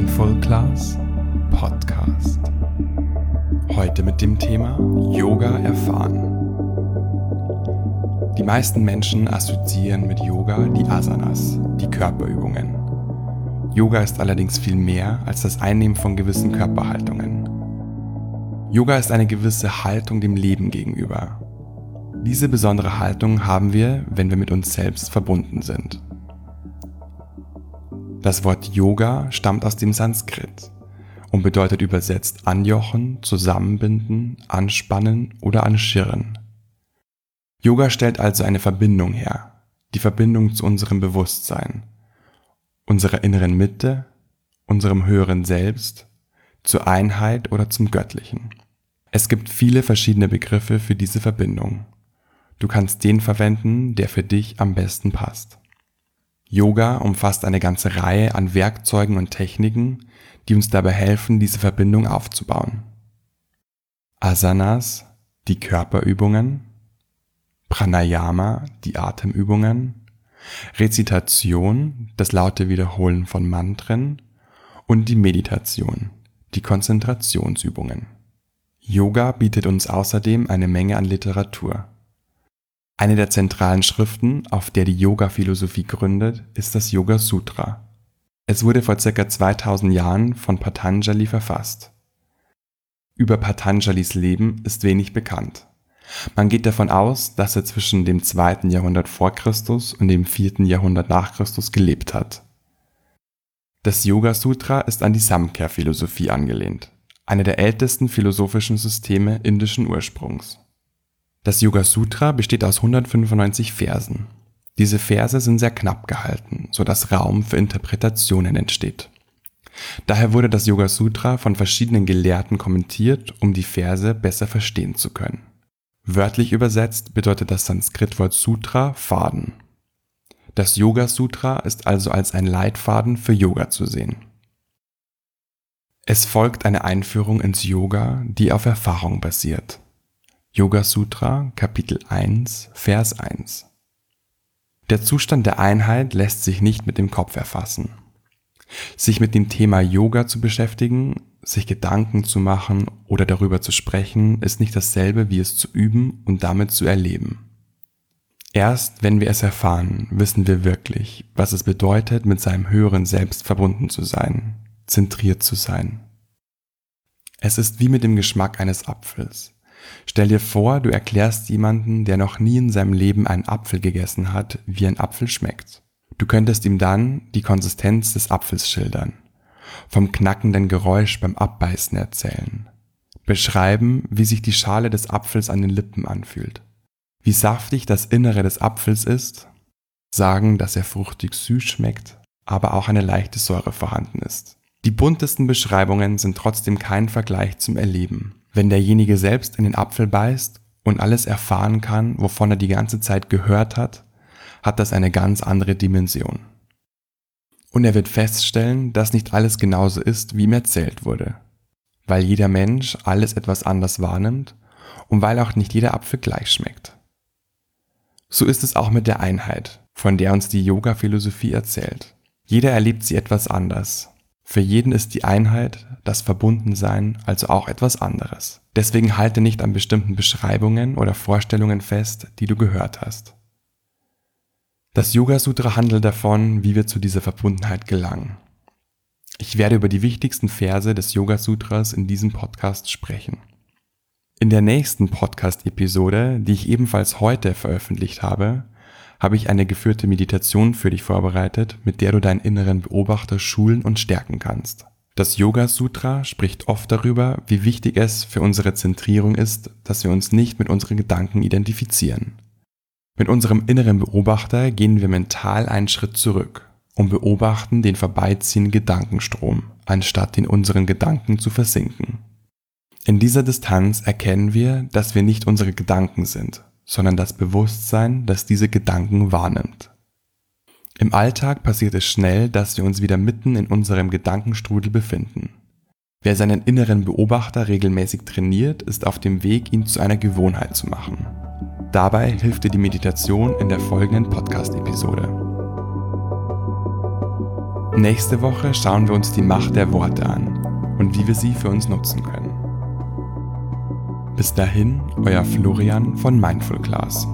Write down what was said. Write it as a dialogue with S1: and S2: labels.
S1: Mindful Class Podcast. Heute mit dem Thema Yoga erfahren. Die meisten Menschen assoziieren mit Yoga die Asanas, die Körperübungen. Yoga ist allerdings viel mehr als das Einnehmen von gewissen Körperhaltungen. Yoga ist eine gewisse Haltung dem Leben gegenüber. Diese besondere Haltung haben wir, wenn wir mit uns selbst verbunden sind. Das Wort Yoga stammt aus dem Sanskrit und bedeutet übersetzt anjochen, zusammenbinden, anspannen oder anschirren. Yoga stellt also eine Verbindung her, die Verbindung zu unserem Bewusstsein, unserer inneren Mitte, unserem höheren Selbst, zur Einheit oder zum Göttlichen. Es gibt viele verschiedene Begriffe für diese Verbindung. Du kannst den verwenden, der für dich am besten passt. Yoga umfasst eine ganze Reihe an Werkzeugen und Techniken, die uns dabei helfen, diese Verbindung aufzubauen. Asanas, die Körperübungen, Pranayama, die Atemübungen, Rezitation, das laute Wiederholen von Mantren und die Meditation, die Konzentrationsübungen. Yoga bietet uns außerdem eine Menge an Literatur. Eine der zentralen Schriften, auf der die Yoga-Philosophie gründet, ist das Yoga Sutra. Es wurde vor ca. 2000 Jahren von Patanjali verfasst. Über Patanjalis Leben ist wenig bekannt. Man geht davon aus, dass er zwischen dem 2. Jahrhundert vor Christus und dem 4. Jahrhundert nach Christus gelebt hat. Das Yoga Sutra ist an die Samkhya-Philosophie angelehnt, eine der ältesten philosophischen Systeme indischen Ursprungs. Das Yoga Sutra besteht aus 195 Versen. Diese Verse sind sehr knapp gehalten, so dass Raum für Interpretationen entsteht. Daher wurde das Yoga Sutra von verschiedenen Gelehrten kommentiert, um die Verse besser verstehen zu können. Wörtlich übersetzt bedeutet das Sanskritwort Sutra Faden. Das Yoga Sutra ist also als ein Leitfaden für Yoga zu sehen. Es folgt eine Einführung ins Yoga, die auf Erfahrung basiert. Yoga Sutra Kapitel 1 Vers 1 Der Zustand der Einheit lässt sich nicht mit dem Kopf erfassen. Sich mit dem Thema Yoga zu beschäftigen, sich Gedanken zu machen oder darüber zu sprechen, ist nicht dasselbe wie es zu üben und damit zu erleben. Erst wenn wir es erfahren, wissen wir wirklich, was es bedeutet, mit seinem höheren Selbst verbunden zu sein, zentriert zu sein. Es ist wie mit dem Geschmack eines Apfels. Stell dir vor, du erklärst jemanden, der noch nie in seinem Leben einen Apfel gegessen hat, wie ein Apfel schmeckt. Du könntest ihm dann die Konsistenz des Apfels schildern, vom knackenden Geräusch beim Abbeißen erzählen, beschreiben, wie sich die Schale des Apfels an den Lippen anfühlt, wie saftig das Innere des Apfels ist, sagen, dass er fruchtig süß schmeckt, aber auch eine leichte Säure vorhanden ist. Die buntesten Beschreibungen sind trotzdem kein Vergleich zum Erleben. Wenn derjenige selbst in den Apfel beißt und alles erfahren kann, wovon er die ganze Zeit gehört hat, hat das eine ganz andere Dimension. Und er wird feststellen, dass nicht alles genauso ist, wie ihm erzählt wurde, weil jeder Mensch alles etwas anders wahrnimmt und weil auch nicht jeder Apfel gleich schmeckt. So ist es auch mit der Einheit, von der uns die Yoga-Philosophie erzählt. Jeder erlebt sie etwas anders für jeden ist die Einheit, das Verbundensein also auch etwas anderes. Deswegen halte nicht an bestimmten Beschreibungen oder Vorstellungen fest, die du gehört hast. Das Yoga Sutra handelt davon, wie wir zu dieser Verbundenheit gelangen. Ich werde über die wichtigsten Verse des Yoga Sutras in diesem Podcast sprechen. In der nächsten Podcast-Episode, die ich ebenfalls heute veröffentlicht habe, habe ich eine geführte Meditation für dich vorbereitet, mit der du deinen inneren Beobachter schulen und stärken kannst. Das Yoga Sutra spricht oft darüber, wie wichtig es für unsere Zentrierung ist, dass wir uns nicht mit unseren Gedanken identifizieren. Mit unserem inneren Beobachter gehen wir mental einen Schritt zurück und beobachten den vorbeiziehenden Gedankenstrom, anstatt in unseren Gedanken zu versinken. In dieser Distanz erkennen wir, dass wir nicht unsere Gedanken sind, sondern das Bewusstsein, das diese Gedanken wahrnimmt. Im Alltag passiert es schnell, dass wir uns wieder mitten in unserem Gedankenstrudel befinden. Wer seinen inneren Beobachter regelmäßig trainiert, ist auf dem Weg, ihn zu einer Gewohnheit zu machen. Dabei hilft dir die Meditation in der folgenden Podcast-Episode. Nächste Woche schauen wir uns die Macht der Worte an und wie wir sie für uns nutzen können. Bis dahin, euer Florian von Mindful Class.